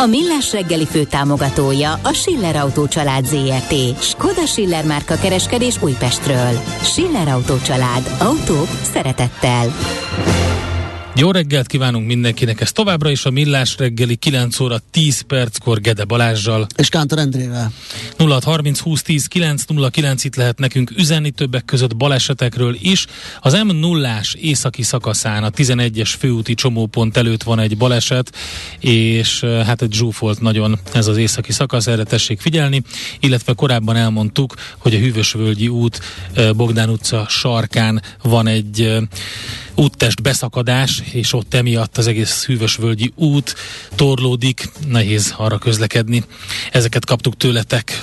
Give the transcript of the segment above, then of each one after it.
A Millás reggeli fő támogatója a Schiller Autó család ZRT. Skoda Schiller márka kereskedés Újpestről. Schiller Autó család. Autók szeretettel. Jó reggelt kívánunk mindenkinek, ez továbbra is a Millás reggeli 9 óra 10 perckor Gede Balázsjal. És Kántor Endrével. 0 30 20 10 9 0 9 itt lehet nekünk üzenni többek között balesetekről is. Az m 0 északi szakaszán a 11-es főúti csomópont előtt van egy baleset, és hát egy zsúfolt nagyon ez az északi szakasz, erre tessék figyelni, illetve korábban elmondtuk, hogy a Hűvösvölgyi út Bogdán utca sarkán van egy úttest beszakadás, és ott emiatt az egész hűvösvölgyi út torlódik, nehéz arra közlekedni. Ezeket kaptuk tőletek.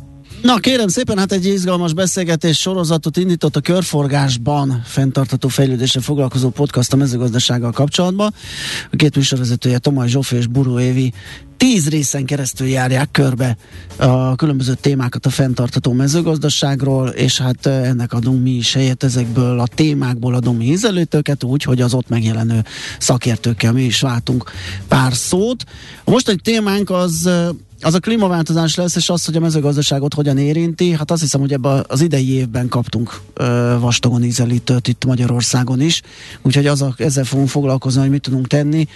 Na kérem szépen, hát egy izgalmas beszélgetés sorozatot indított a körforgásban fenntartható fejlődésre foglalkozó podcast a mezőgazdasággal kapcsolatban. A két műsorvezetője Tomaj Zsófi és Buró Évi tíz részen keresztül járják körbe a különböző témákat a fenntartható mezőgazdaságról, és hát ennek adunk mi is helyet, ezekből a témákból adunk mi ízelőtőket, úgy, hogy az ott megjelenő szakértőkkel mi is váltunk pár szót. A mostani témánk az az a klímaváltozás lesz, és az, hogy a mezőgazdaságot hogyan érinti, hát azt hiszem, hogy ebben az idei évben kaptunk ö, vastagon ízelítőt itt Magyarországon is, úgyhogy az a, ezzel fogunk foglalkozni, hogy mit tudunk tenni.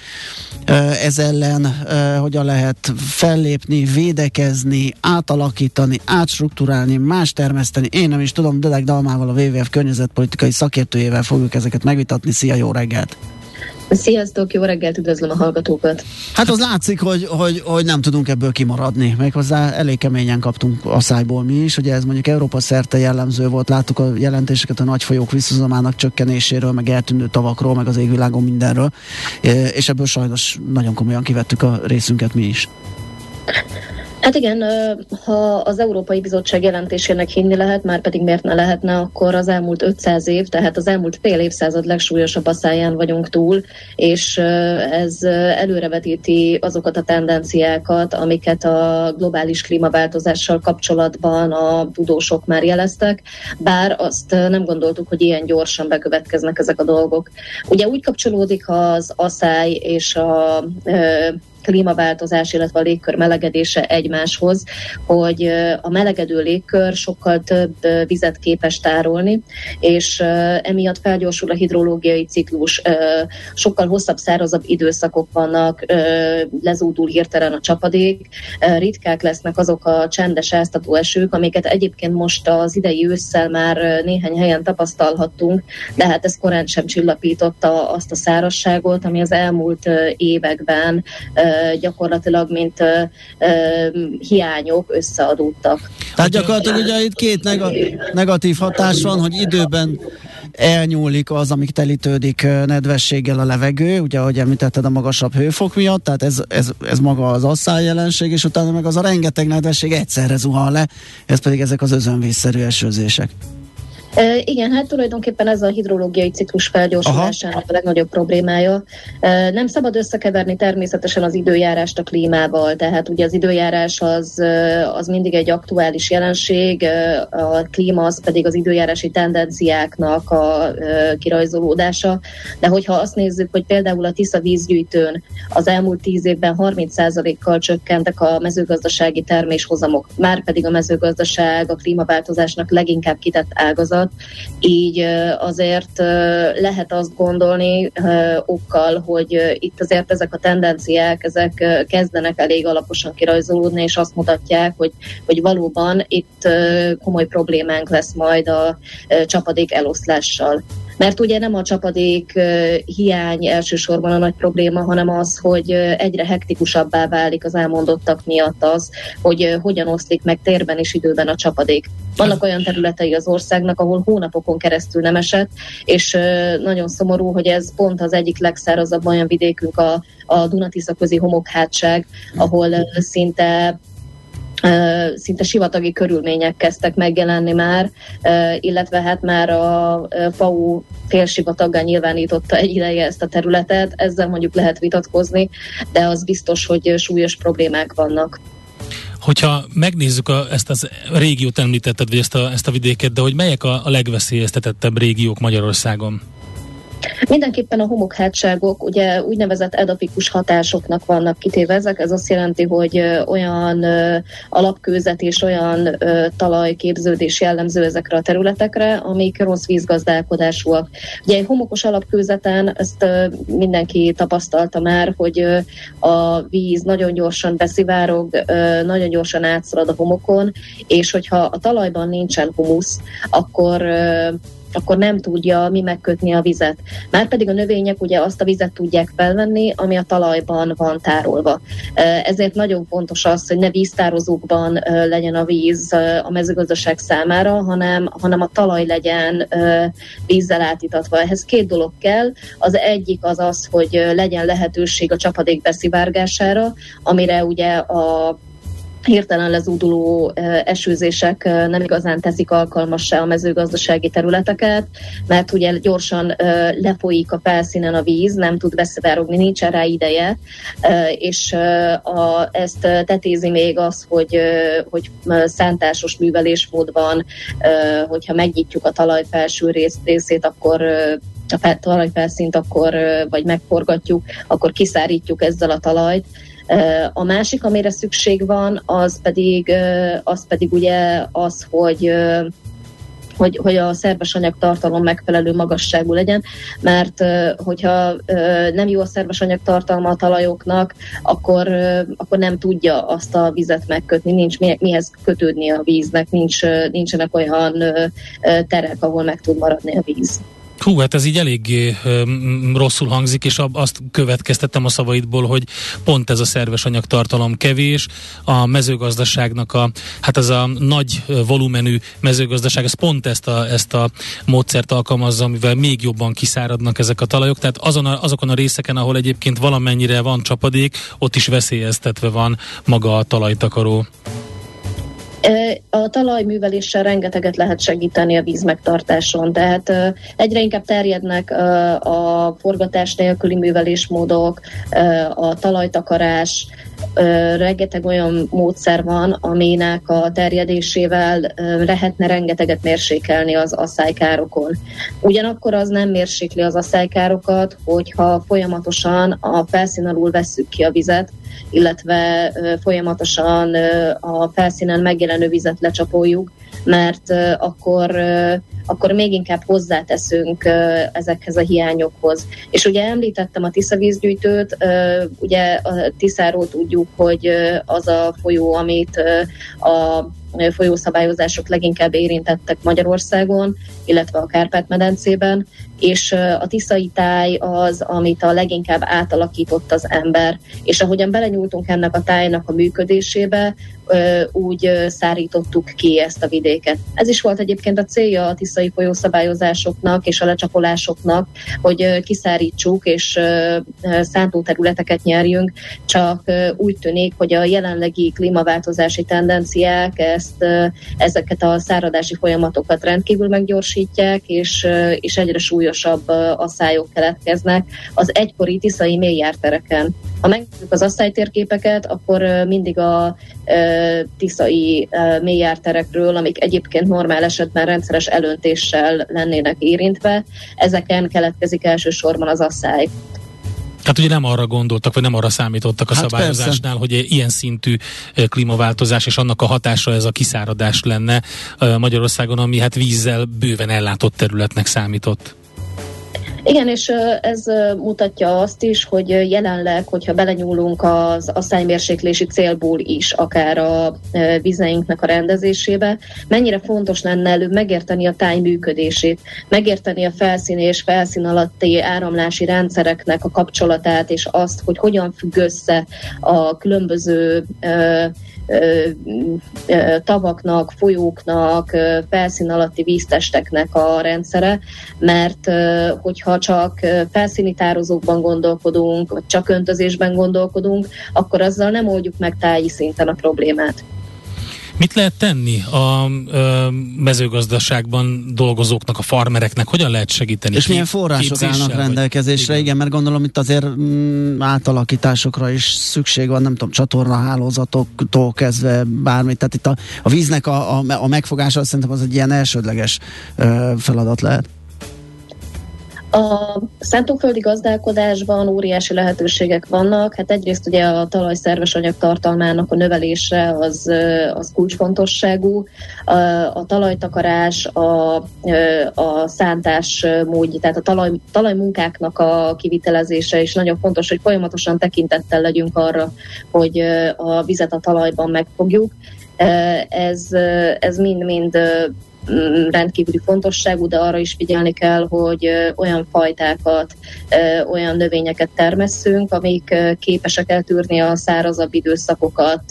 Ö, ez ellen ö, hogyan lehet fellépni, védekezni, átalakítani, átstruktúrálni, más termeszteni. Én nem is tudom, Dedek Dalmával, a WWF környezetpolitikai szakértőjével fogjuk ezeket megvitatni. Szia, jó reggelt! Sziasztok, jó reggelt, üdvözlöm a hallgatókat! Hát az látszik, hogy, hogy, hogy nem tudunk ebből kimaradni. Méghozzá elég keményen kaptunk a szájból mi is. Ugye ez mondjuk Európa szerte jellemző volt. Láttuk a jelentéseket a nagy folyók visszazomának csökkenéséről, meg eltűnő tavakról, meg az égvilágon mindenről. És ebből sajnos nagyon komolyan kivettük a részünket mi is. Hát igen, ha az Európai Bizottság jelentésének hinni lehet, már pedig miért ne lehetne, akkor az elmúlt 500 év, tehát az elmúlt fél évszázad legsúlyosabb asszáján vagyunk túl, és ez előrevetíti azokat a tendenciákat, amiket a globális klímaváltozással kapcsolatban a tudósok már jeleztek, bár azt nem gondoltuk, hogy ilyen gyorsan bekövetkeznek ezek a dolgok. Ugye úgy kapcsolódik az asszály és a klímaváltozás, illetve a légkör melegedése egymáshoz, hogy a melegedő légkör sokkal több vizet képes tárolni, és emiatt felgyorsul a hidrológiai ciklus, sokkal hosszabb, szárazabb időszakok vannak, lezúdul hirtelen a csapadék, ritkák lesznek azok a csendes áztató esők, amiket egyébként most az idei ősszel már néhány helyen tapasztalhattunk, de hát ez korán sem csillapította azt a szárasságot, ami az elmúlt években gyakorlatilag, mint hiányok összeadódtak. Tehát gyakorlatilag ugye itt két negatív hatás van, hogy időben elnyúlik az, amik telítődik nedvességgel a levegő, ugye ahogy említetted a magasabb hőfok miatt, tehát ez, ez, ez maga az asszály jelenség, és utána meg az a rengeteg nedvesség egyszerre zuhan le, ez pedig ezek az özönvízszerű esőzések. E, igen, hát tulajdonképpen ez a hidrológiai ciklus felgyorsulásának a legnagyobb problémája. E, nem szabad összekeverni természetesen az időjárást a klímával, tehát ugye az időjárás az, az mindig egy aktuális jelenség, a klíma az pedig az időjárási tendenciáknak a kirajzolódása, de hogyha azt nézzük, hogy például a Tisza vízgyűjtőn az elmúlt tíz évben 30%-kal csökkentek a mezőgazdasági terméshozamok, már pedig a mezőgazdaság a klímaváltozásnak leginkább kitett ágazat, miatt, így azért lehet azt gondolni okkal, hogy itt azért ezek a tendenciák, ezek kezdenek elég alaposan kirajzolódni, és azt mutatják, hogy, hogy valóban itt komoly problémánk lesz majd a csapadék eloszlással. Mert ugye nem a csapadék hiány elsősorban a nagy probléma, hanem az, hogy egyre hektikusabbá válik az elmondottak miatt az, hogy hogyan oszlik meg térben és időben a csapadék. Vannak olyan területei az országnak, ahol hónapokon keresztül nem esett, és nagyon szomorú, hogy ez pont az egyik legszárazabb olyan vidékünk a, a Dunatisza közi homokhátság, ahol szinte szinte sivatagi körülmények kezdtek megjelenni már, illetve hát már a FAU félsivataggal nyilvánította egy ideje ezt a területet, ezzel mondjuk lehet vitatkozni, de az biztos, hogy súlyos problémák vannak. Hogyha megnézzük a, ezt az régiót említetted, vagy ezt a, ezt a vidéket, de hogy melyek a, a legveszélyeztetettebb régiók Magyarországon? Mindenképpen a homokhátságok ugye úgynevezett edapikus hatásoknak vannak kitéve ezek. Ez azt jelenti, hogy olyan alapkőzet és olyan talajképződés jellemző ezekre a területekre, amik rossz vízgazdálkodásúak. Ugye egy homokos alapkőzeten ezt mindenki tapasztalta már, hogy a víz nagyon gyorsan beszivárog, nagyon gyorsan átszalad a homokon, és hogyha a talajban nincsen humusz, akkor akkor nem tudja mi megkötni a vizet. Márpedig a növények ugye azt a vizet tudják felvenni, ami a talajban van tárolva. Ezért nagyon fontos az, hogy ne víztározókban legyen a víz a mezőgazdaság számára, hanem, hanem a talaj legyen vízzel átítatva. Ehhez két dolog kell. Az egyik az az, hogy legyen lehetőség a csapadék beszivárgására, amire ugye a hirtelen lezúduló esőzések nem igazán teszik alkalmassá a mezőgazdasági területeket, mert ugye gyorsan lefolyik a felszínen a víz, nem tud beszivárogni, nincs rá ideje, és a, ezt tetézi még az, hogy, hogy szántásos művelésmód van, hogyha megnyitjuk a talaj felső rész, részét, akkor a talajfelszínt, akkor, vagy megforgatjuk, akkor kiszárítjuk ezzel a talajt, a másik, amire szükség van, az pedig, az pedig ugye az, hogy hogy, hogy a szerves anyag tartalom megfelelő magasságú legyen, mert hogyha nem jó a szerves anyag tartalma a talajoknak, akkor, akkor nem tudja azt a vizet megkötni, nincs mihez kötődni a víznek, nincs, nincsenek olyan terek, ahol meg tud maradni a víz. Hú, hát ez így elég rosszul hangzik, és azt következtettem a szavaidból, hogy pont ez a szerves anyagtartalom kevés, a mezőgazdaságnak a, hát ez a nagy volumenű mezőgazdaság, ez pont ezt a, ezt a módszert alkalmazza, amivel még jobban kiszáradnak ezek a talajok, tehát azon a, azokon a részeken, ahol egyébként valamennyire van csapadék, ott is veszélyeztetve van maga a talajtakaró. A talajműveléssel rengeteget lehet segíteni a víz megtartáson, tehát egyre inkább terjednek a forgatás nélküli művelésmódok, a talajtakarás, rengeteg olyan módszer van, aminek a terjedésével lehetne rengeteget mérsékelni az asszálykárokon. Ugyanakkor az nem mérsékli az asszálykárokat, hogyha folyamatosan a felszín alul vesszük ki a vizet, illetve folyamatosan a felszínen megjelenő vizet lecsapoljuk, mert akkor, akkor még inkább hozzáteszünk ezekhez a hiányokhoz. És ugye említettem a Tisza vízgyűjtőt, ugye a Tiszáról tudjuk, hogy az a folyó, amit a folyószabályozások leginkább érintettek Magyarországon, illetve a Kárpát-medencében, és a tiszai táj az, amit a leginkább átalakított az ember. És ahogyan belenyúltunk ennek a tájnak a működésébe, úgy szárítottuk ki ezt a vidéket. Ez is volt egyébként a célja a tiszai folyószabályozásoknak és a lecsapolásoknak, hogy kiszárítsuk és szántó területeket nyerjünk, csak úgy tűnik, hogy a jelenlegi klímaváltozási tendenciák ezt, ezeket a száradási folyamatokat rendkívül meggyorsítják, és, és egyre súlyosabb asszályok keletkeznek az egykori tiszai mélyjártereken. Ha megnézzük az asszálytérképeket, akkor mindig a tiszai mélyárterekről, amik egyébként normál esetben rendszeres elöntéssel lennének érintve, ezeken keletkezik elsősorban az asszály. Hát ugye nem arra gondoltak, vagy nem arra számítottak a hát szabályozásnál, persze. hogy ilyen szintű klímaváltozás és annak a hatása ez a kiszáradás lenne Magyarországon, ami hát vízzel bőven ellátott területnek számított. Igen, és ez mutatja azt is, hogy jelenleg, hogyha belenyúlunk az asszálymérséklési célból is, akár a vizeinknek a rendezésébe, mennyire fontos lenne előbb megérteni a táj működését, megérteni a felszín és felszín alatti áramlási rendszereknek a kapcsolatát, és azt, hogy hogyan függ össze a különböző tavaknak, folyóknak, felszín alatti víztesteknek a rendszere, mert hogyha csak felszíni tározókban gondolkodunk, vagy csak öntözésben gondolkodunk, akkor azzal nem oldjuk meg táji szinten a problémát. Mit lehet tenni a ö, mezőgazdaságban dolgozóknak, a farmereknek? Hogyan lehet segíteni? És milyen források állnak rendelkezésre? Igen. igen, mert gondolom itt azért mm, átalakításokra is szükség van, nem tudom, csatornahálózatoktól kezdve bármit. Tehát itt a, a víznek a, a, a megfogása szerintem az egy ilyen elsődleges ö, feladat lehet. A szántóföldi gazdálkodásban óriási lehetőségek vannak. Hát egyrészt ugye a talaj szerves anyag tartalmának a növelése az, az kulcsfontosságú. A, a talajtakarás, a, a szántás módja, tehát a talaj, talajmunkáknak a kivitelezése is nagyon fontos, hogy folyamatosan tekintettel legyünk arra, hogy a vizet a talajban megfogjuk. Ez, ez mind-mind rendkívüli fontosságú, de arra is figyelni kell, hogy olyan fajtákat, olyan növényeket termesszünk, amik képesek eltűrni a szárazabb időszakokat.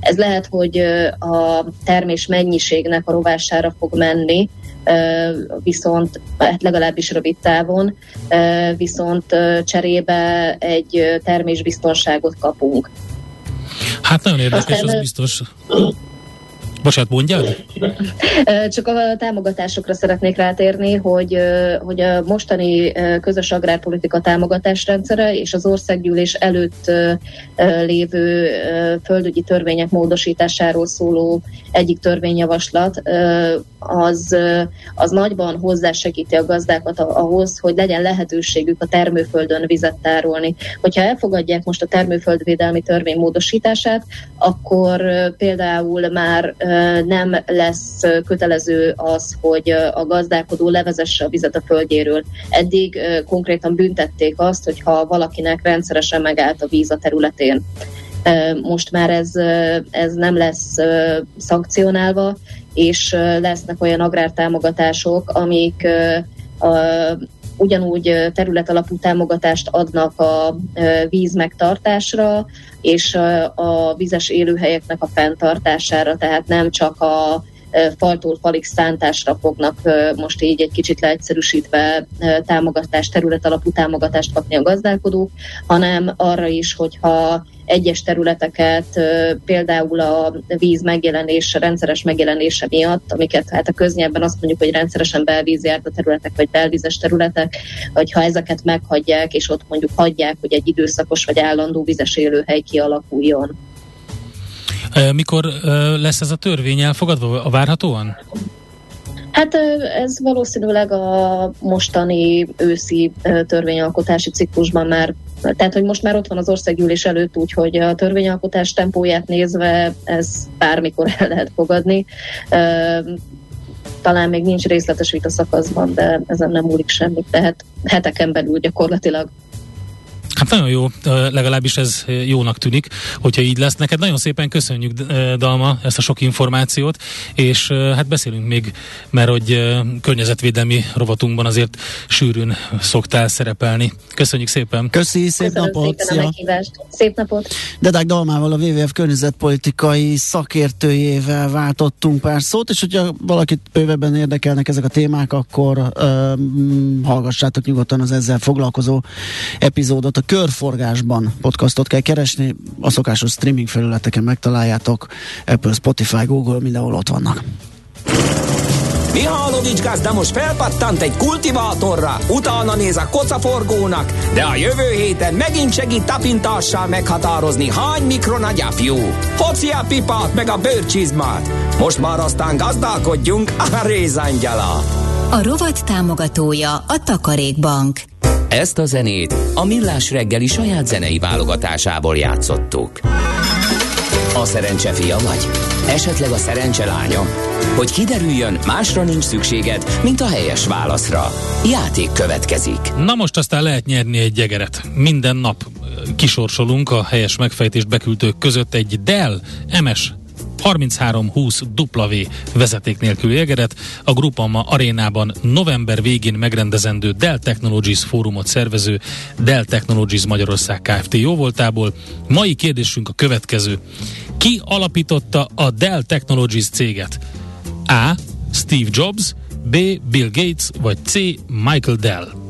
Ez lehet, hogy a termés mennyiségnek a rovására fog menni, viszont hát legalábbis rövid távon, viszont cserébe egy termésbiztonságot kapunk. Hát nagyon érdekes, Aztán, az biztos. Bocsát, mondjad? Csak a támogatásokra szeretnék rátérni, hogy, hogy a mostani közös agrárpolitika támogatásrendszere és az országgyűlés előtt lévő földügyi törvények módosításáról szóló egyik törvényjavaslat, az, az nagyban hozzásegíti a gazdákat ahhoz, hogy legyen lehetőségük a termőföldön vizet tárolni. Hogyha elfogadják most a termőföldvédelmi törvény módosítását, akkor például már nem lesz kötelező az, hogy a gazdálkodó levezesse a vizet a földjéről. Eddig konkrétan büntették azt, hogyha valakinek rendszeresen megállt a víz a területén. Most már ez, ez nem lesz szankcionálva, és lesznek olyan agrártámogatások, amik ugyanúgy területalapú támogatást adnak a víz megtartásra, és a vizes élőhelyeknek a fenntartására, tehát nem csak a faltól falig szántásra fognak most így egy kicsit leegyszerűsítve támogatást, terület alapú támogatást kapni a gazdálkodók, hanem arra is, hogyha egyes területeket, például a víz megjelenése, rendszeres megjelenése miatt, amiket hát a köznyelben azt mondjuk, hogy rendszeresen belvízjárt területek, vagy belvízes területek, hogyha ezeket meghagyják, és ott mondjuk hagyják, hogy egy időszakos vagy állandó vizes élőhely kialakuljon. Mikor lesz ez a törvény elfogadva? A várhatóan? Hát ez valószínűleg a mostani őszi törvényalkotási ciklusban már tehát, hogy most már ott van az országgyűlés előtt, úgyhogy a törvényalkotás tempóját nézve ez bármikor el lehet fogadni. Talán még nincs részletes vita szakaszban, de ezen nem múlik semmit, tehát heteken belül gyakorlatilag Hát nagyon jó, legalábbis ez jónak tűnik, hogyha így lesz. Neked nagyon szépen köszönjük, Dalma, ezt a sok információt, és hát beszélünk még, mert hogy környezetvédelmi rovatunkban azért sűrűn szoktál szerepelni. Köszönjük szépen! Köszi, szép Köszönöm napot! Szépen Szép napot! Dedák Dalmával, a WWF környezetpolitikai szakértőjével váltottunk pár szót, és hogyha valakit bővebben érdekelnek ezek a témák, akkor uh, hallgassátok nyugodtan az ezzel foglalkozó epizódot a Körforgásban podcastot kell keresni, a szokásos streaming felületeken megtaláljátok, Apple, Spotify, Google, mindenhol ott vannak. Mihálovics gazda most felpattant egy kultivátorra, utána néz a kocaforgónak, de a jövő héten megint segít tapintással meghatározni, hány mikron a gyapjú. Hoci a pipát meg a bőrcsizmát. Most már aztán gazdálkodjunk a rézangyala. A rovat támogatója a Takarékbank. Ezt a zenét a Millás reggeli saját zenei válogatásából játszottuk. A szerencse fia vagy? Esetleg a szerencse lánya? Hogy kiderüljön, másra nincs szükséged, mint a helyes válaszra. Játék következik. Na most aztán lehet nyerni egy gyegeret. Minden nap kisorsolunk a helyes megfejtést beküldők között egy Dell MS 3320 W vezeték nélkül jegeret. A Grupama arénában november végén megrendezendő Dell Technologies fórumot szervező Dell Technologies Magyarország Kft. jóvoltából. Mai kérdésünk a következő. Ki alapította a Dell Technologies céget? A. Steve Jobs, B. Bill Gates, vagy C. Michael Dell.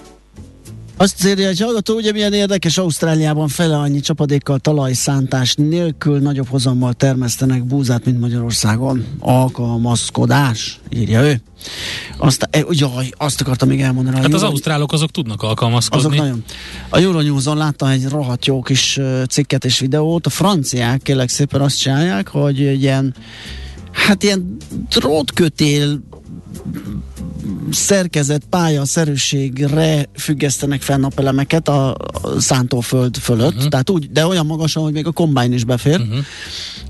Azt írja egy hallgató, ugye milyen érdekes, Ausztráliában fele annyi csapadékkal talajszántás nélkül nagyobb hozammal termesztenek búzát, mint Magyarországon. Alkalmazkodás, írja ő. Azt, e, jaj, azt akartam még elmondani. Hát az ausztrálok azok tudnak alkalmazkodni. Azok nagyon. A Euronews-on láttam egy rohadt jó kis cikket és videót. A franciák kérlek szépen azt csinálják, hogy ilyen hát ilyen drótkötél szerkezet, pálya, szerűségre függesztenek fel napelemeket a, szántóföld fölött, uh-huh. tehát úgy, de olyan magasan, hogy még a kombány is befér, uh-huh.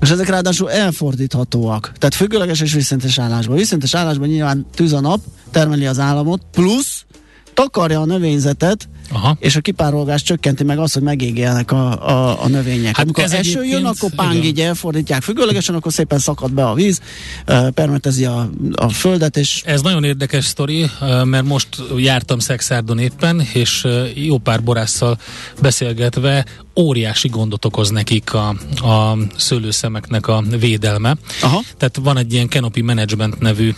és ezek ráadásul elfordíthatóak. Tehát függőleges és visszentes állásban. Visszentes állásban nyilván tűz a nap, termeli az államot, plusz takarja a növényzetet, Aha. és a kipárolgás csökkenti meg azt, hogy megégélnek a, a, a növények. Hát Amikor eső jön, akkor páng így elfordítják függőlegesen, akkor szépen szakad be a víz, permetezi a, a földet. És... Ez nagyon érdekes sztori, mert most jártam Szexárdon éppen, és jó pár borásszal beszélgetve óriási gondot okoz nekik a, a szőlőszemeknek a védelme. Aha. Tehát van egy ilyen canopy management nevű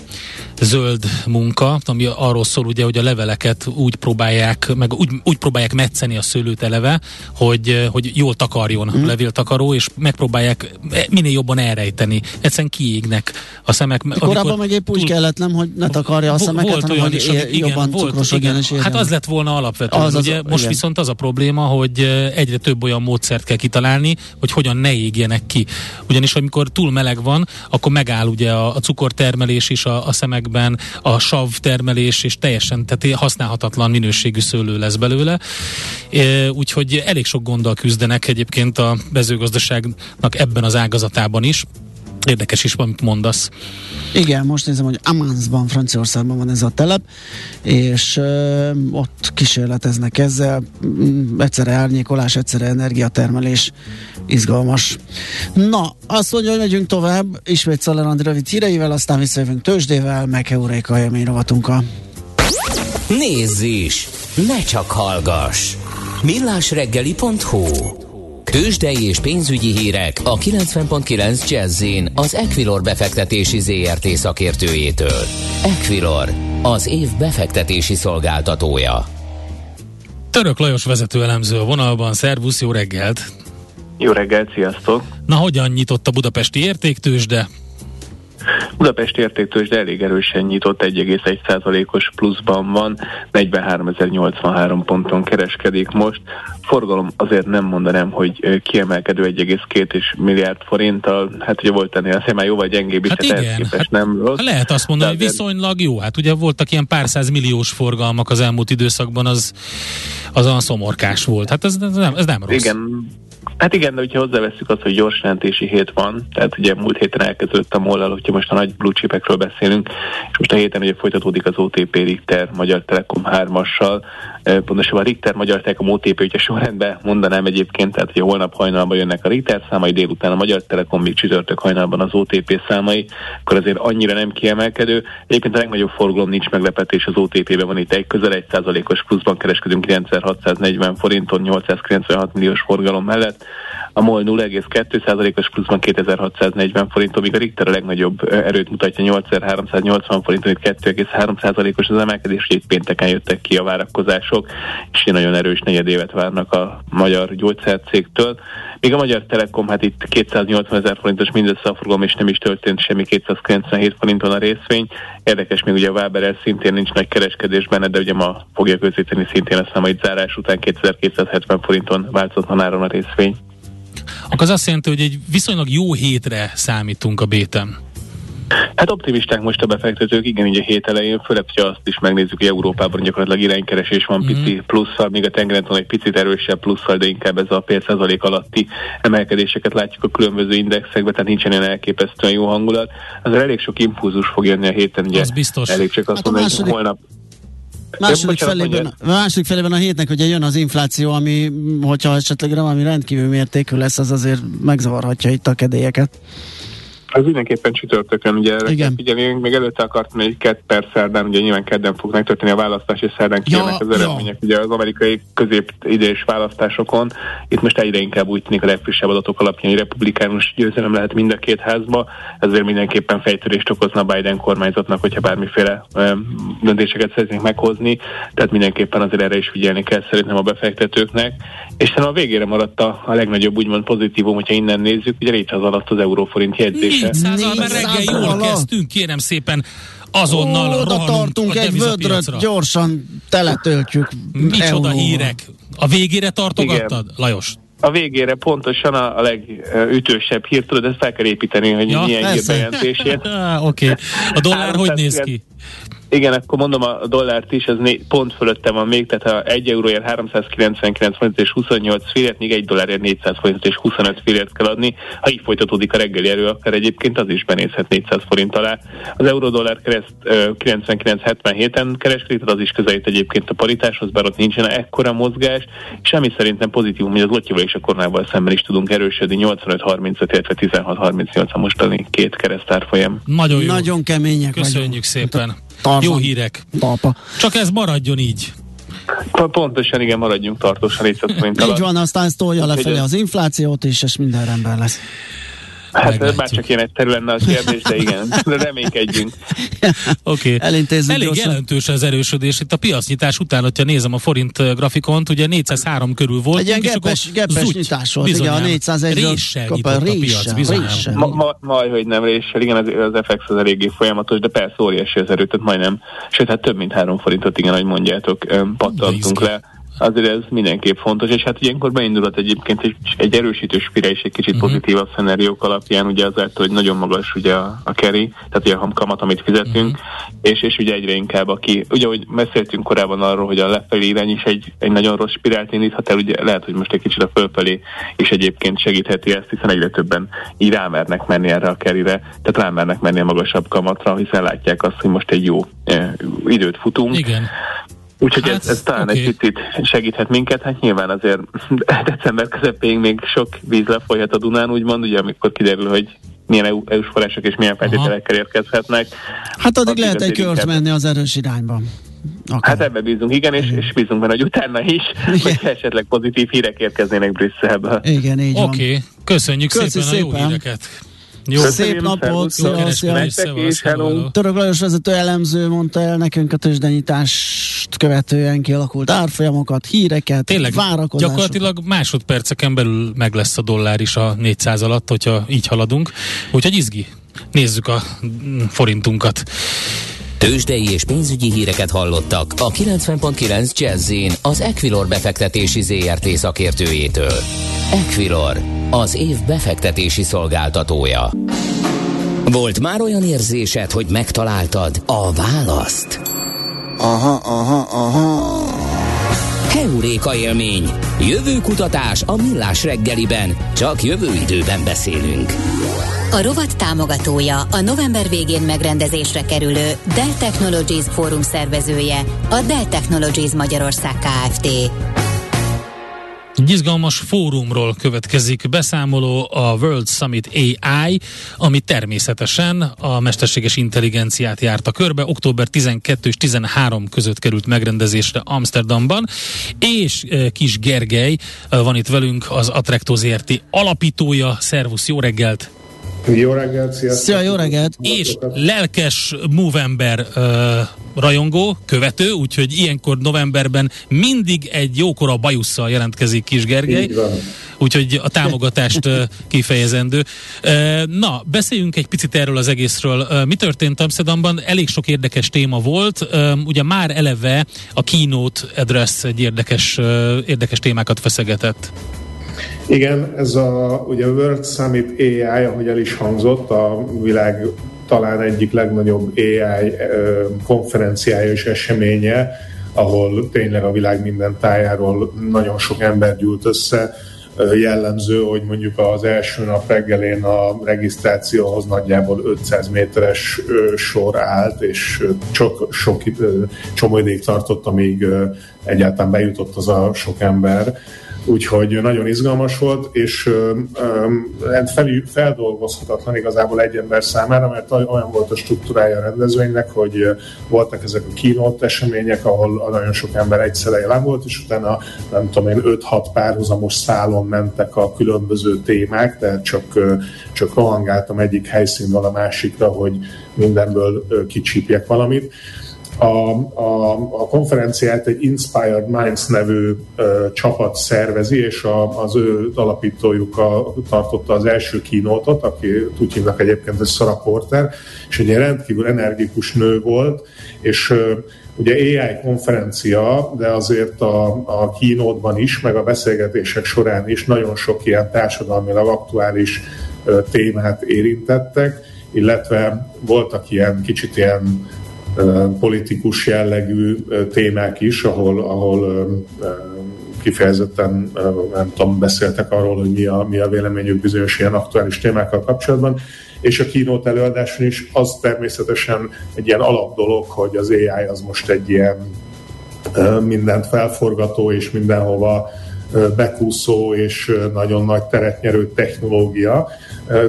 zöld munka, ami arról szól ugye, hogy a leveleket úgy próbálják, meg úgy, úgy próbálják metszeni a szőlőt eleve, hogy, hogy jól takarjon mm. a mhm. levéltakaró, és megpróbálják minél jobban elrejteni. Egyszerűen kiégnek a szemek. Korábban meg épp úgy túl, kellett, nem, hogy ne takarja a szemeket, volt hanem, olyan hogy is, ér, igen, jobban volt, igen, és Hát az lett volna alapvetően. Az, az, ugye most igen. viszont az a probléma, hogy egyre több olyan módszert kell kitalálni, hogy hogyan ne égjenek ki. Ugyanis amikor túl meleg van, akkor megáll ugye a, a cukortermelés is a, a szemekben, a sav termelés, és teljesen tehát használhatatlan minőségű szőlő lesz belőle. E, úgyhogy elég sok gonddal küzdenek egyébként a mezőgazdaságnak ebben az ágazatában is. Érdekes is, amit mondasz. Igen, most nézem, hogy Amansban, Franciaországban van ez a telep, és ö, ott kísérleteznek ezzel. Mm, egyszerre árnyékolás, egyszerre energiatermelés. Izgalmas. Na, azt mondja, hogy megyünk tovább, ismét Szaler Andi rövid híreivel, aztán visszajövünk tőzsdével, meg Euréka élmény rovatunkkal. Nézz is! Ne csak hallgass! millásreggeli.hu Tőzsdei és pénzügyi hírek a 90.9 jazz az Equilor befektetési ZRT szakértőjétől. Equilor, az év befektetési szolgáltatója. Török Lajos vezető elemző a vonalban. Szervusz, jó reggelt! Jó reggelt, sziasztok! Na, hogyan nyitott a budapesti értéktősde? Budapest értéktős, de elég erősen nyitott, 1,1%-os pluszban van, 43.083 ponton kereskedik most. Forgalom azért nem mondanám, hogy kiemelkedő 1,2 milliárd forinttal, hát ugye volt ennél azért már jóval gyengébb, hát igen, képest hát nem rossz. Lehet azt mondani, hogy viszonylag jó, hát ugye voltak ilyen pár száz milliós forgalmak az elmúlt időszakban, az, az olyan szomorkás volt. Hát ez, ez, nem, ez nem rossz. Igen, Hát igen, de hogyha hozzáveszünk azt, hogy gyors jelentési hét van, tehát ugye múlt héten elkezdődött a mollal, hogyha most a nagy blue chipekről beszélünk, és most a héten ugye folytatódik az OTP Richter Magyar Telekom 3-assal, pontosabban a Richter Magyar Telekom OTP, hogyha sorrendben mondanám egyébként, tehát hogy holnap hajnalban jönnek a Richter számai, délután a Magyar Telekom, még csütörtök hajnalban az OTP számai, akkor azért annyira nem kiemelkedő. Egyébként a legnagyobb forgalom nincs meglepetés az OTP-ben van itt egy közel 1%-os pluszban kereskedünk 9640 forinton 896 milliós forgalom mellett that a MOL 0,2%-os pluszban 2640 forinton, míg a Richter a legnagyobb erőt mutatja 8380 forinton, itt 2,3%-os az emelkedés, hogy itt pénteken jöttek ki a várakozások, és nagyon erős negyedévet várnak a magyar gyógyszercégtől. Még a Magyar Telekom, hát itt 280 ezer forintos mindössze a forgalom, és nem is történt semmi 297 forinton a részvény. Érdekes, még ugye a Waberel szintén nincs nagy kereskedés benne, de ugye ma fogja közíteni szintén a számait zárás után 2270 forinton változatlan a részvény. Akkor az azt jelenti, hogy egy viszonylag jó hétre számítunk a béten. Hát optimisták most a befektetők, igen, ugye a hét elején, főleg, hogyha azt is megnézzük, hogy Európában gyakorlatilag iránykeresés van mm-hmm. pici plusszal, míg a tengeren van egy picit erősebb plusszal, de inkább ez a fél százalék alatti emelkedéseket látjuk a különböző indexekben, tehát nincsen ilyen elképesztően jó hangulat. Az elég sok impulzus fog jönni a héten, ugye az biztos. elég csak azt hát mondani, hogy holnap Második felében, második felében a hétnek ugye jön az infláció, ami, hogyha esetleg valami rendkívül mértékű lesz, az azért megzavarhatja itt a kedélyeket. Az mindenképpen csütörtökön, ugye erre Igen. figyelni, még előtte akartam egy kett per szerdán, ugye nyilván kedden fog megtörténni a választás, és szerdán kijönnek ja, az eredmények, ja. ugye az amerikai középidős választásokon. Itt most egyre inkább úgy tűnik a legfrissebb adatok alapján, hogy republikánus győzelem lehet mind a két házba, ezért mindenképpen fejtörést okozna a Biden kormányzatnak, hogyha bármiféle ö, döntéseket szeretnénk meghozni, tehát mindenképpen azért erre is figyelni kell szerintem a befektetőknek. És szerintem a végére maradt a, a legnagyobb úgymond pozitívum, hogyha innen nézzük, ugye 400 alatt az euróforint jegyzés 400 mert reggel jól alatt. kezdtünk, kérem szépen azonnal Ó, oda tartunk egy vödröt, gyorsan teletöltjük. Micsoda euróval. hírek. A végére tartogattad, Igen. Lajos? a végére pontosan a, a legütősebb hírt, tudod, ezt fel kell építeni, hogy ja, milyen hírbejelentését. Oké. Okay. A dollár hogy néz ki? Igen, akkor mondom a dollárt is, ez né, pont fölötte van még, tehát ha 1 euróért 399 forint és 28 fillért, még 1 dollárért 400 forint és 25 fillért kell adni. Ha így folytatódik a reggeli erő, akkor egyébként az is benézhet 400 forint alá. Az euró-dollár kereszt 99,77-en kereskedik, tehát az is közelít egyébként a paritáshoz, bár ott nincsen ekkora mozgás. Semmi szerintem pozitívum, hogy az lotyival és a koronával szemben is tudunk erősödni. 85-35, illetve 16-38 a mostani két keresztárfolyam. Nagyon jó. Nagyon kemények Köszönjük vagyunk. szépen. Tarzan. Jó hírek. Talpa. Csak ez maradjon így. Pontosan igen, maradjunk tartósan 400 forint alatt. Így van, aztán ez tolja lefelé az inflációt, és ez minden rendben lesz. Hát bár csak ilyen egyszerű lenne a kérdés, de igen, de reménykedjünk. Oké. Okay. Elintézzük Elég gyorsan. jelentős az erősödés. Itt a piacnyitás után, hogyha nézem a forint grafikont, ugye 403 körül volt. Egy ilyen geppes, geppes nyitás volt, igen, a 401 réssel kap a, a piac, réssel. Ma, ma, majd, hogy nem réssel, igen, az, az FX az eléggé folyamatos, de persze óriási az erő, tehát majdnem, sőt, hát több mint 3 forintot, igen, ahogy mondjátok, pattantunk le azért ez mindenképp fontos, és hát ilyenkor beindulhat egyébként egy, egy erősítő spirál és egy kicsit uh-huh. pozitívabb szenáriók alapján, ugye azáltal, hogy nagyon magas ugye a, a carry, tehát ugye a kamat, amit fizetünk, uh-huh. és, és ugye egyre inkább aki, ugye ahogy beszéltünk korábban arról, hogy a lefelé irány is egy, egy nagyon rossz spirált indíthat el, ugye lehet, hogy most egy kicsit a fölfelé is egyébként segítheti ezt, hiszen egyre többen így rámernek menni erre a kerire, tehát rámernek menni a magasabb kamatra, hiszen látják azt, hogy most egy jó eh, időt futunk. Igen. Úgyhogy hát, ez, ez talán okay. egy picit segíthet minket, hát nyilván azért december közepéig még sok víz lefolyhat a Dunán, úgymond, ugye amikor kiderül, hogy milyen EU, EU-s források és milyen feltételekkel érkezhetnek. Hát addig lehet egy kört menni az erős irányban. Okay. Hát ebbe bízunk, igen, és, és bízunk benne, hogy utána is, igen. hogy esetleg pozitív hírek érkeznének Brüsszelből. Igen, így van. Oké, okay. köszönjük Köszi szépen, szépen a jó híreket. Jó. Szép napot, szia, Török Lajos vezető elemző mondta el nekünk a tőzsdenyítást követően kialakult árfolyamokat, híreket, Tényleg, várakozásokat. Gyakorlatilag másodperceken belül meg lesz a dollár is a 400 alatt, hogyha így haladunk. Úgyhogy izgi, nézzük a forintunkat. Tőzsdei és pénzügyi híreket hallottak a 90.9 jazz az Equilor befektetési ZRT szakértőjétől. Equilor, az év befektetési szolgáltatója. Volt már olyan érzésed, hogy megtaláltad a választ? Aha, aha, aha. Heuréka élmény. Jövő kutatás a millás reggeliben. Csak jövő időben beszélünk. A rovat támogatója, a november végén megrendezésre kerülő Dell Technologies Fórum szervezője, a Dell Technologies Magyarország Kft. Egy izgalmas fórumról következik beszámoló a World Summit AI, ami természetesen a mesterséges intelligenciát járta körbe. Október 12 és 13 között került megrendezésre Amsterdamban, és e, Kis Gergely e, van itt velünk, az Attracto alapítója. Szervusz, jó reggelt! Jó reggelt, sziasztok! Szia, jó reggelt! És lelkes Movember uh, rajongó, követő, úgyhogy ilyenkor novemberben mindig egy jókora bajusszal jelentkezik Kis Gergely. Úgyhogy a támogatást uh, kifejezendő. Uh, na, beszéljünk egy picit erről az egészről. Uh, mi történt Amsterdamban? Elég sok érdekes téma volt. Uh, ugye már eleve a keynote address egy érdekes, uh, érdekes témákat feszegetett. Igen, ez a ugye World Summit AI, ahogy el is hangzott, a világ talán egyik legnagyobb AI konferenciája és eseménye, ahol tényleg a világ minden tájáról nagyon sok ember gyűlt össze. Jellemző, hogy mondjuk az első nap reggelén a regisztrációhoz nagyjából 500 méteres sor állt, és csak sok, csomó ideig tartott, amíg egyáltalán bejutott az a sok ember úgyhogy nagyon izgalmas volt, és fel, feldolgozhatatlan igazából egy ember számára, mert olyan volt a struktúrája a rendezvénynek, hogy voltak ezek a keynote események, ahol nagyon sok ember egyszerre jelen volt, és utána nem tudom én 5-6 párhuzamos szálon mentek a különböző témák, tehát csak, csak rohangáltam egyik helyszínről a másikra, hogy mindenből kicsípjek valamit. A, a, a konferenciát egy Inspired Minds nevű ö, csapat szervezi, és a, az ő alapítójuk a, tartotta az első kínótot, aki úgy hívnak egyébként, hogy Sarah Porter, és egy rendkívül energikus nő volt, és ö, ugye AI konferencia, de azért a, a kínótban is, meg a beszélgetések során is nagyon sok ilyen társadalmilag aktuális ö, témát érintettek, illetve voltak ilyen kicsit ilyen politikus jellegű témák is, ahol, ahol kifejezetten nem tudom, beszéltek arról, hogy mi a, mi a véleményük bizonyos ilyen aktuális témákkal kapcsolatban, és a kínót előadáson is az természetesen egy ilyen alapdolog, hogy az AI az most egy ilyen mindent felforgató és mindenhova bekúszó és nagyon nagy teret nyerő technológia,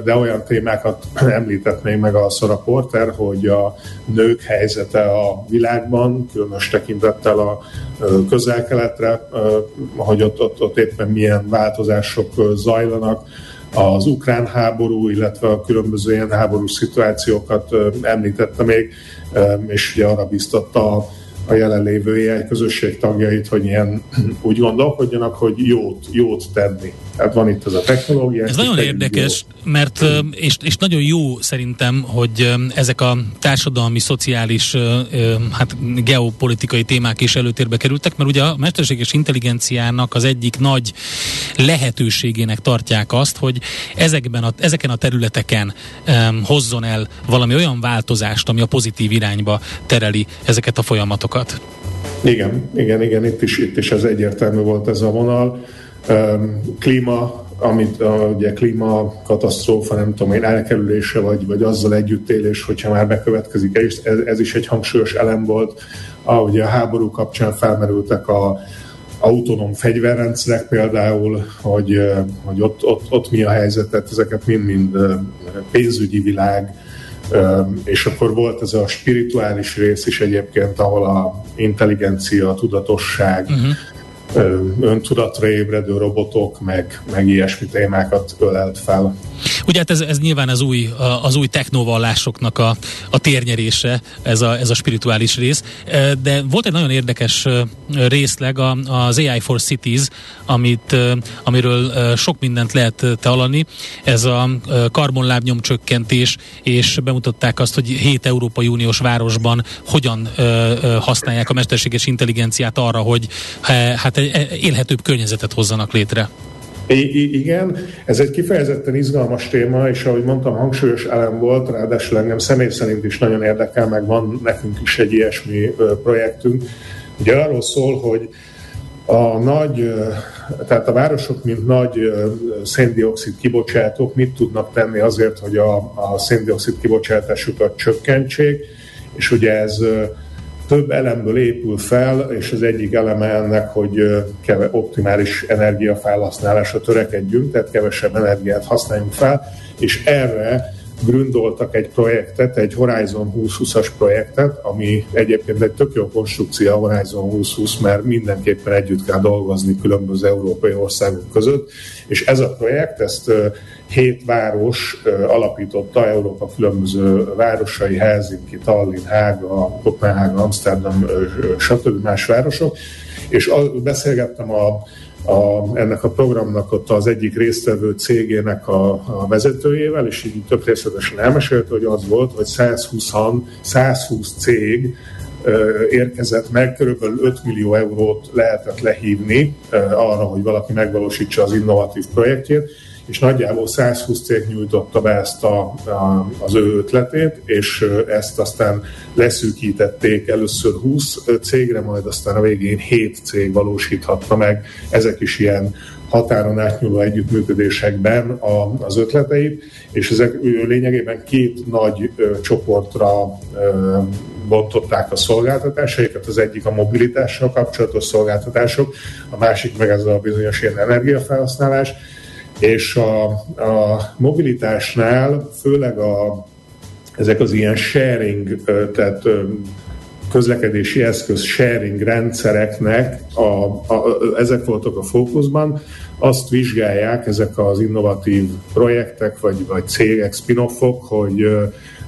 de olyan témákat említett még meg a Szora Porter, hogy a nők helyzete a világban, különös tekintettel a közel-keletre, hogy ott, ott, ott éppen milyen változások zajlanak, az ukrán háború, illetve a különböző ilyen háborús szituációkat említette még, és ugye arra biztatta a jelenlévő egy közösség tagjait, hogy ilyen úgy gondolkodjanak, hogy jót, jót tenni. Tehát van itt ez a technológia. Ez nagyon érdekes, jó. mert és, és nagyon jó szerintem, hogy ezek a társadalmi, szociális, hát geopolitikai témák is előtérbe kerültek, mert ugye a mesterséges intelligenciának az egyik nagy lehetőségének tartják azt, hogy ezekben a, ezeken a területeken hozzon el valami olyan változást, ami a pozitív irányba tereli ezeket a folyamatokat. Igen, igen, igen, itt is, itt is ez egyértelmű volt ez a vonal klíma, amit a, ugye klíma katasztrófa, nem tudom én, elkerülése, vagy, vagy azzal együttélés, hogyha már bekövetkezik, ez, ez is egy hangsúlyos elem volt. A, ugye a háború kapcsán felmerültek a autonóm fegyverrendszerek például, hogy, hogy ott, ott, ott mi a helyzet, tehát ezeket mind-mind pénzügyi világ, és akkor volt ez a spirituális rész is egyébként, ahol a intelligencia, a tudatosság, uh-huh öntudatra ébredő robotok, meg, meg ilyesmi témákat ölelt fel. Ugye hát ez, ez nyilván az új, az új technovallásoknak a, a térnyerése, ez a, ez a spirituális rész, de volt egy nagyon érdekes részleg az AI for Cities, amit, amiről sok mindent lehet talani. Ez a karbonlábnyom csökkentés, és bemutatták azt, hogy 7 Európai Uniós városban hogyan használják a mesterséges intelligenciát arra, hogy hát élhetőbb környezetet hozzanak létre. I- igen, ez egy kifejezetten izgalmas téma, és ahogy mondtam, hangsúlyos elem volt, ráadásul engem személy szerint is nagyon érdekel, meg van nekünk is egy ilyesmi projektünk. Ugye arról szól, hogy a nagy, tehát a városok, mint nagy széndiokszid kibocsátók mit tudnak tenni azért, hogy a, a széndiokszid kibocsátásukat csökkentsék, és ugye ez több elemből épül fel, és az egyik eleme ennek, hogy optimális energiafelhasználásra törekedjünk, tehát kevesebb energiát használjunk fel, és erre gründoltak egy projektet, egy Horizon 2020-as projektet, ami egyébként egy tök jó konstrukció a Horizon 2020, mert mindenképpen együtt kell dolgozni különböző európai országok között, és ez a projekt, ezt hét város alapította, Európa különböző városai, Helsinki, Tallinn, Hága, Kopenhága, Amsterdam, stb. más városok, és beszélgettem a a, ennek a programnak ott az egyik résztvevő cégének a, a vezetőjével, és így több részletesen elmesélte, hogy az volt, hogy 120, 120 cég érkezett meg, körülbelül 5 millió eurót lehetett lehívni arra, hogy valaki megvalósítsa az innovatív projektjét, és nagyjából 120 cég nyújtotta be ezt a, a, az ő ötletét, és ezt aztán leszűkítették először 20 cégre, majd aztán a végén 7 cég valósíthatta meg. Ezek is ilyen határon átnyúló együttműködésekben a, az ötleteit, és ezek lényegében két nagy ö, csoportra ö, bontották a szolgáltatásaikat, az egyik a mobilitással kapcsolatos szolgáltatások, a másik meg ez a bizonyos ilyen energiafelhasználás, és a, a mobilitásnál főleg a, ezek az ilyen sharing, tehát közlekedési eszköz sharing rendszereknek a, a, ezek voltak a fókuszban, azt vizsgálják ezek az innovatív projektek vagy, vagy cégek, spin-offok, hogy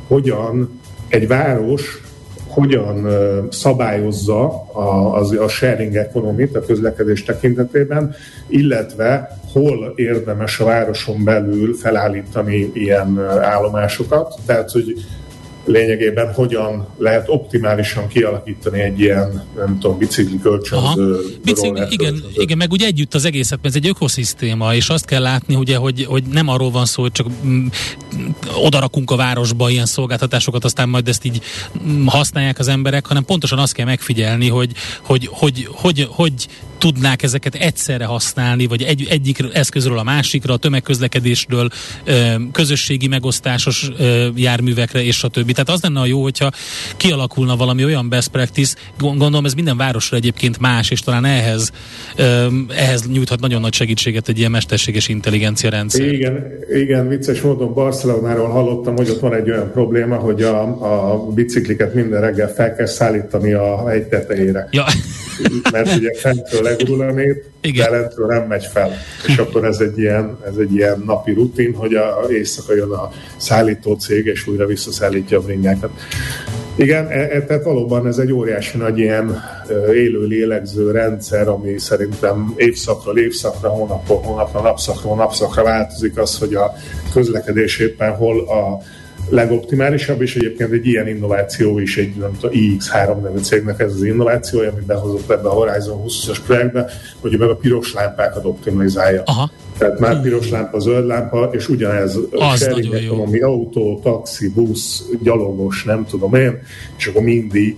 hogyan egy város hogyan szabályozza a, az, a sharing economy a közlekedés tekintetében, illetve hol érdemes a városon belül felállítani ilyen állomásokat. Tehát, hogy lényegében hogyan lehet optimálisan kialakítani egy ilyen, nem tudom, bicikli kölcsönző Bicikli, igen, kölcsönző. igen, meg ugye együtt az egészet, ez egy ökoszisztéma, és azt kell látni, ugye, hogy, hogy nem arról van szó, hogy csak mm, odarakunk a városba ilyen szolgáltatásokat, aztán majd ezt így mm, használják az emberek, hanem pontosan azt kell megfigyelni, hogy hogy, hogy, hogy, hogy tudnák ezeket egyszerre használni, vagy egy, egyik eszközről a másikra, a tömegközlekedésről, közösségi megosztásos járművekre, és a többi. Tehát az lenne a jó, hogyha kialakulna valami olyan best practice, gondolom ez minden városra egyébként más, és talán ehhez, ehhez nyújthat nagyon nagy segítséget egy ilyen mesterséges intelligencia rendszer. Igen, igen, vicces módon Barcelonáról hallottam, hogy ott van egy olyan probléma, hogy a, a bicikliket minden reggel fel kell szállítani a hegy tetejére. Ja. Mert ugye fentről legurul a nép, de lentről nem megy fel. És akkor ez egy ilyen, ez egy ilyen napi rutin, hogy a, éjszaka jön a szállító cég, és újra visszaszállítja a bringákat. Igen, e, e, tehát valóban ez egy óriási nagy ilyen élő lélegző rendszer, ami szerintem évszakra évszakra, hónapról hónapra, napszakról napszakra változik az, hogy a közlekedés éppen hol a legoptimálisabb, és egyébként egy ilyen innováció is egy nem tudom, iX3 nevű cégnek ez az innovációja, amit behozott ebbe a Horizon 20-as projektbe, hogy meg a piros lámpákat optimalizálja. Aha. Tehát már piros lámpa, zöld lámpa, és ugyanez az sharing economy, autó, taxi, busz, gyalogos, nem tudom én, és akkor mindig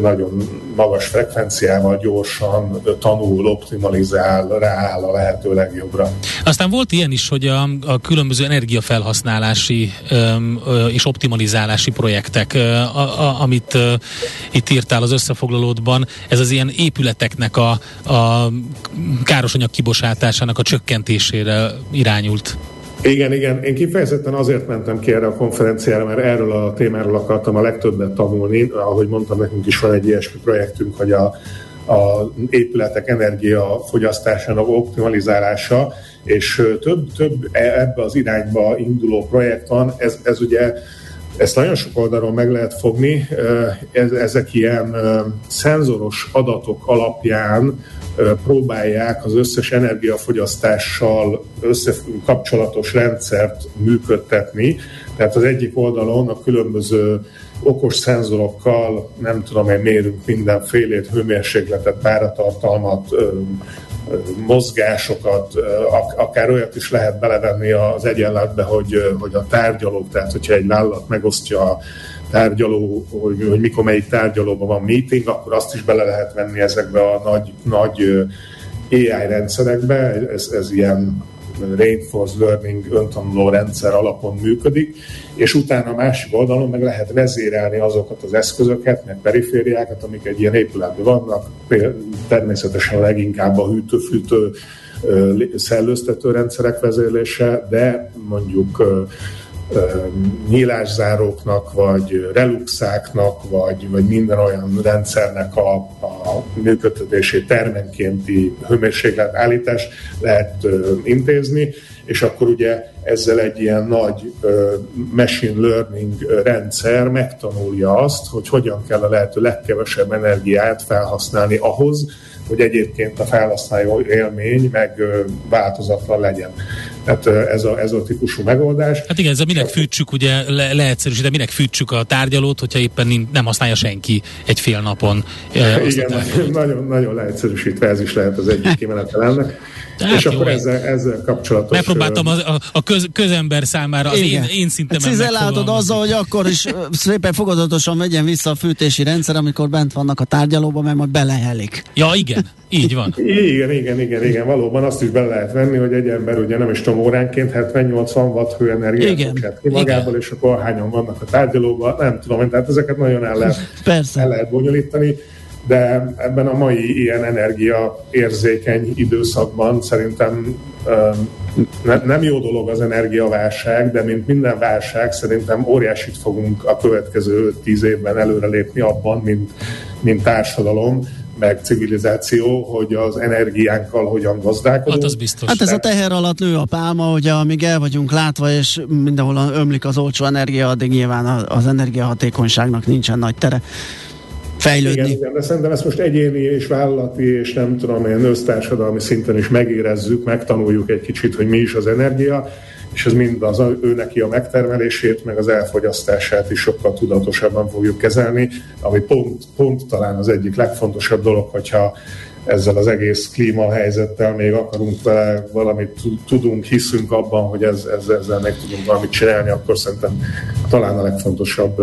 nagyon magas frekvenciával gyorsan tanul, optimalizál, rááll a lehető legjobbra. Aztán volt ilyen is, hogy a, a különböző energiafelhasználási öm, ö, és optimalizálási projektek, ö, a, a, amit ö, itt írtál az összefoglalódban, ez az ilyen épületeknek a, a károsanyag kibocsátásának a csökkentésére irányult. Igen, igen. Én kifejezetten azért mentem ki erre a konferenciára, mert erről a témáról akartam a legtöbbet tanulni. Ahogy mondtam, nekünk is van egy ilyesmi projektünk, hogy a, a épületek energiafogyasztásának optimalizálása, és több, több e, ebbe az irányba induló projekt van. Ez, ez ugye ezt nagyon sok oldalról meg lehet fogni. Ezek ilyen szenzoros adatok alapján próbálják az összes energiafogyasztással összekapcsolatos rendszert működtetni. Tehát az egyik oldalon a különböző okos szenzorokkal, nem tudom én, mérünk mindenfélét, hőmérsékletet, páratartalmat, mozgásokat, akár olyat is lehet belevenni az egyenletbe, hogy, hogy a tárgyalók, tehát hogyha egy vállalat megosztja a tárgyaló, hogy, hogy mikor melyik tárgyalóban van meeting, akkor azt is bele lehet venni ezekbe a nagy, nagy AI rendszerekbe, ez, ez ilyen reinforced learning öntanuló rendszer alapon működik, és utána a másik oldalon meg lehet vezérelni azokat az eszközöket, meg perifériákat, amik egy ilyen épületben vannak, természetesen leginkább a hűtő-fűtő szellőztető rendszerek vezérlése, de mondjuk nyílászáróknak, vagy reluxáknak, vagy, vagy minden olyan rendszernek a, a működtetését termenkénti hőmérséklet állítás lehet ö, intézni, és akkor ugye ezzel egy ilyen nagy ö, machine learning rendszer megtanulja azt, hogy hogyan kell a lehető legkevesebb energiát felhasználni ahhoz, hogy egyébként a felhasználó élmény meg változatlan legyen. Tehát ez a, ez a típusú megoldás. Hát igen, ez a minek fűtsük, ugye le, leegyszerűsítve, minek fűtsük a tárgyalót, hogyha éppen nem használja senki egy fél napon. Igen, nagyon, nagyon leegyszerűsítve ez is lehet az egyik kimenetel ennek. Hát és jó, akkor ezzel, ezzel kapcsolatos... Megpróbáltam a, a, a köz, közember számára az én, én szintemen hát azzal, hogy akkor is szépen fogadatosan megyen vissza a fűtési rendszer, amikor bent vannak a tárgyalóban, mert majd belehelik. Ja, igen, így van. igen, igen, igen, igen, valóban azt is bele lehet venni, hogy egy ember ugye nem is tudom óránként 70-80 watt hőenergiát bocsát ki magából, igen. és akkor hányan vannak a tárgyalóban, nem tudom, tehát ezeket nagyon el lehet, Persze. el lehet bonyolítani de ebben a mai ilyen energia érzékeny időszakban szerintem ne, nem jó dolog az energiaválság, de mint minden válság szerintem óriásit fogunk a következő tíz évben előrelépni abban, mint, mint társadalom, meg civilizáció, hogy az energiánkkal hogyan gazdálkodunk. Hát az biztos. Hát ez a teher alatt lő a pálma, hogy amíg el vagyunk látva, és mindenhol ömlik az olcsó energia, addig nyilván az energiahatékonyságnak nincsen nagy tere fejlődni. Igen, igen, de szerintem ezt most egyéni és vállalati és nem tudom, ilyen össztársadalmi szinten is megérezzük, megtanuljuk egy kicsit, hogy mi is az energia, és ez mind az ő neki a megtermelését, meg az elfogyasztását is sokkal tudatosabban fogjuk kezelni, ami pont, pont talán az egyik legfontosabb dolog, hogyha ezzel az egész klímahelyzettel még akarunk vele valamit tudunk, hiszünk abban, hogy ez, ez, ezzel meg tudunk valamit csinálni, akkor szerintem talán a legfontosabb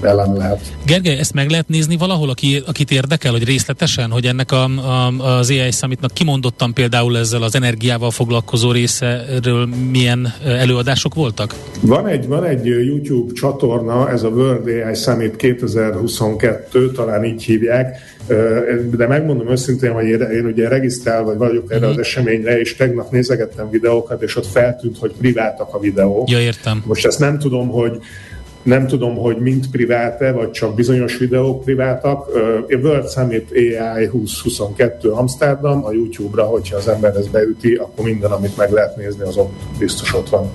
ellen lehet. Gergely, ezt meg lehet nézni valahol, aki, akit érdekel, hogy részletesen, hogy ennek a, a, az AI Summitnak kimondottan például ezzel az energiával foglalkozó részéről milyen előadások voltak? Van egy, van egy YouTube csatorna, ez a World AI Summit 2022, talán így hívják, de megmondom őszintén, hogy én, én ugye regisztrál vagy vagyok erre az mhm. eseményre, és tegnap nézegettem videókat, és ott feltűnt, hogy privátak a videók. Ja, értem. Most ezt nem tudom, hogy nem tudom, hogy mind privát vagy csak bizonyos videók privátak. A World Summit AI 2022 Amsterdam, a YouTube-ra, hogyha az ember ezt beüti, akkor minden, amit meg lehet nézni, az ott biztos ott van.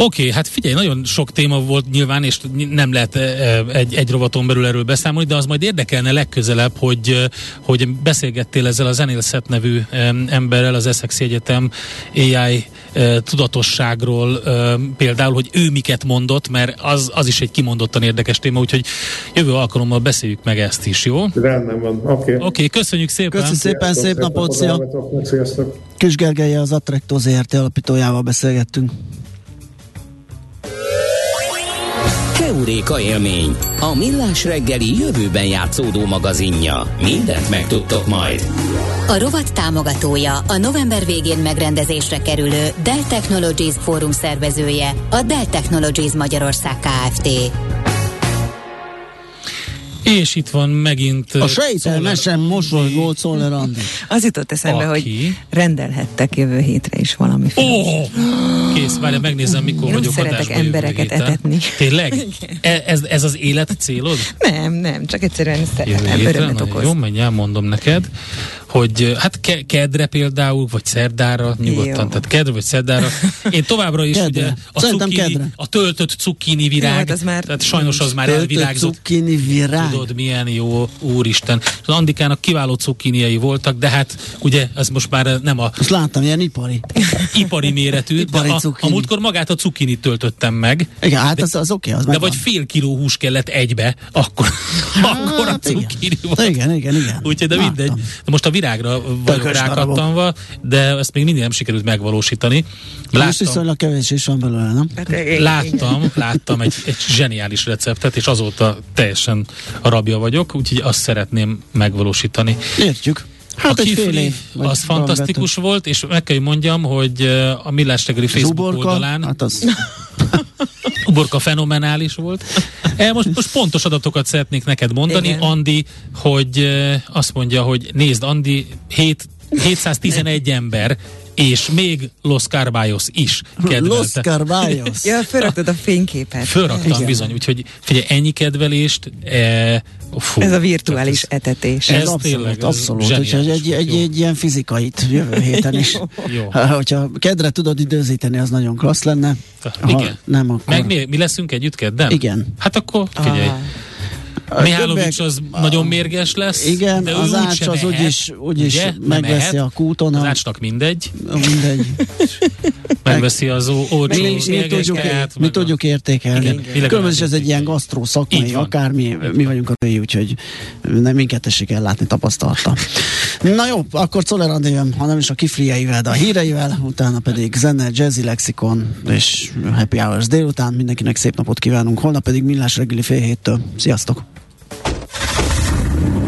Oké, okay, hát figyelj, nagyon sok téma volt nyilván, és nem lehet egy, egy rovaton belül erről beszámolni, de az majd érdekelne legközelebb, hogy, hogy beszélgettél ezzel a Zenélszet nevű emberrel az Essex Egyetem AI tudatosságról például, hogy ő miket mondott, mert az, az is egy kimondottan érdekes téma, úgyhogy jövő alkalommal beszéljük meg ezt is, jó? Rendben van, oké. Okay. okay, köszönjük szépen! Köszönjük szépen, szép, szép napot, szia! Kis Gergelye az Attracto ZRT alapítójával beszélgettünk. Keuréka élmény, a millás reggeli jövőben játszódó magazinja. Mindent megtudtok majd. A rovat támogatója, a november végén megrendezésre kerülő Dell Technologies Fórum szervezője, a Dell Technologies Magyarország Kft. És itt van megint... A sejtelmesen mosolygó Czoller Andi. Az jutott eszembe, Aki? hogy rendelhettek jövő hétre is valami Ó, oh, kész, várj, megnézem, mikor Én vagyok szeretek embereket etetni. Tényleg? E, ez, ez az élet célod? Nem, nem, csak egyszerűen szeretem, örömet okoz. Jó, menj, elmondom neked hogy hát ke- kedre például, vagy szerdára, nyugodtan, Jó. tehát kedre vagy szerdára. Én továbbra is kedre. ugye a, cukkini, a töltött cukkini virág, jó, hát az már tehát sajnos az már elvirágzott. cukkini virág. Tudod, milyen jó, úristen. Az Andikának kiváló cukkiniai voltak, de hát ugye ez most már nem a... Azt láttam, ilyen ipari. ipari méretű. ipari de a, a múltkor magát a cukkinit töltöttem meg. Igen, hát de, az, az oké. Okay, az de vagy fél kiló hús kellett egybe, akkor, hát, akkor a cukkini volt. Igen, igen, igen. Úgyhogy de mindegy. De most a virágra vagyok rákattanva, de ezt még mindig nem sikerült megvalósítani. Láttam, Most viszonylag kevés is van belőle, nem? Hát, láttam, láttam egy, egy zseniális receptet, és azóta teljesen a rabja vagyok, úgyhogy azt szeretném megvalósítani. Értjük. Hát a egy fél év, az fantasztikus vettem. volt, és meg kell, hogy mondjam, hogy a Millás reggeli Facebook Zuborka, oldalán hát az... Uborka fenomenális volt. E, most, most pontos adatokat szeretnék neked mondani, Igen. Andi, hogy azt mondja, hogy nézd, Andi, 7, 711 ember és még Los Carbayos is kedvelte. Los Carbayos. ja, felraktad a fényképet. Fölraktam Igen. bizony, úgyhogy figyelj, ennyi kedvelést, e, Fú, ez a virtuális ez, etetés. Ez, ez abszolút, abszolút. abszolút. Úgyhogy egy, egy, egy ilyen fizikait jövő héten is. Jó. Ha, hogyha kedre tudod időzíteni, az nagyon klassz lenne. Ha Igen. Nem, akkor... Meg mi, mi leszünk együtt kedden? Igen. Hát akkor figyelj. Ah. Mihálovics az a, nagyon mérges lesz. Igen, de az ács az úgyis, úgyis ugye? megveszi a kúton. Az ácsnak mindegy. Mindegy. megveszi az olcsó mi, mi, tudjuk, mi tudjuk értékelni. Különben is ez egy ilyen gasztró szakmai, akármi, mi vagyunk a női, úgyhogy nem minket tessék ellátni tapasztalta. Na jó, akkor Czoller jön, ha nem is a kifrieivel, de a híreivel, utána pedig zene, jazzy lexikon és happy hours délután. Mindenkinek szép napot kívánunk, holnap pedig millás reggeli fél héttől. Sziasztok!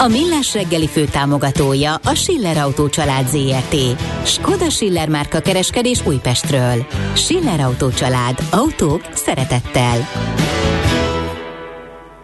A Millás reggeli fő támogatója a Schiller Autó család ZRT. Skoda Schiller márka kereskedés Újpestről. Schiller Autó család. Autók szeretettel.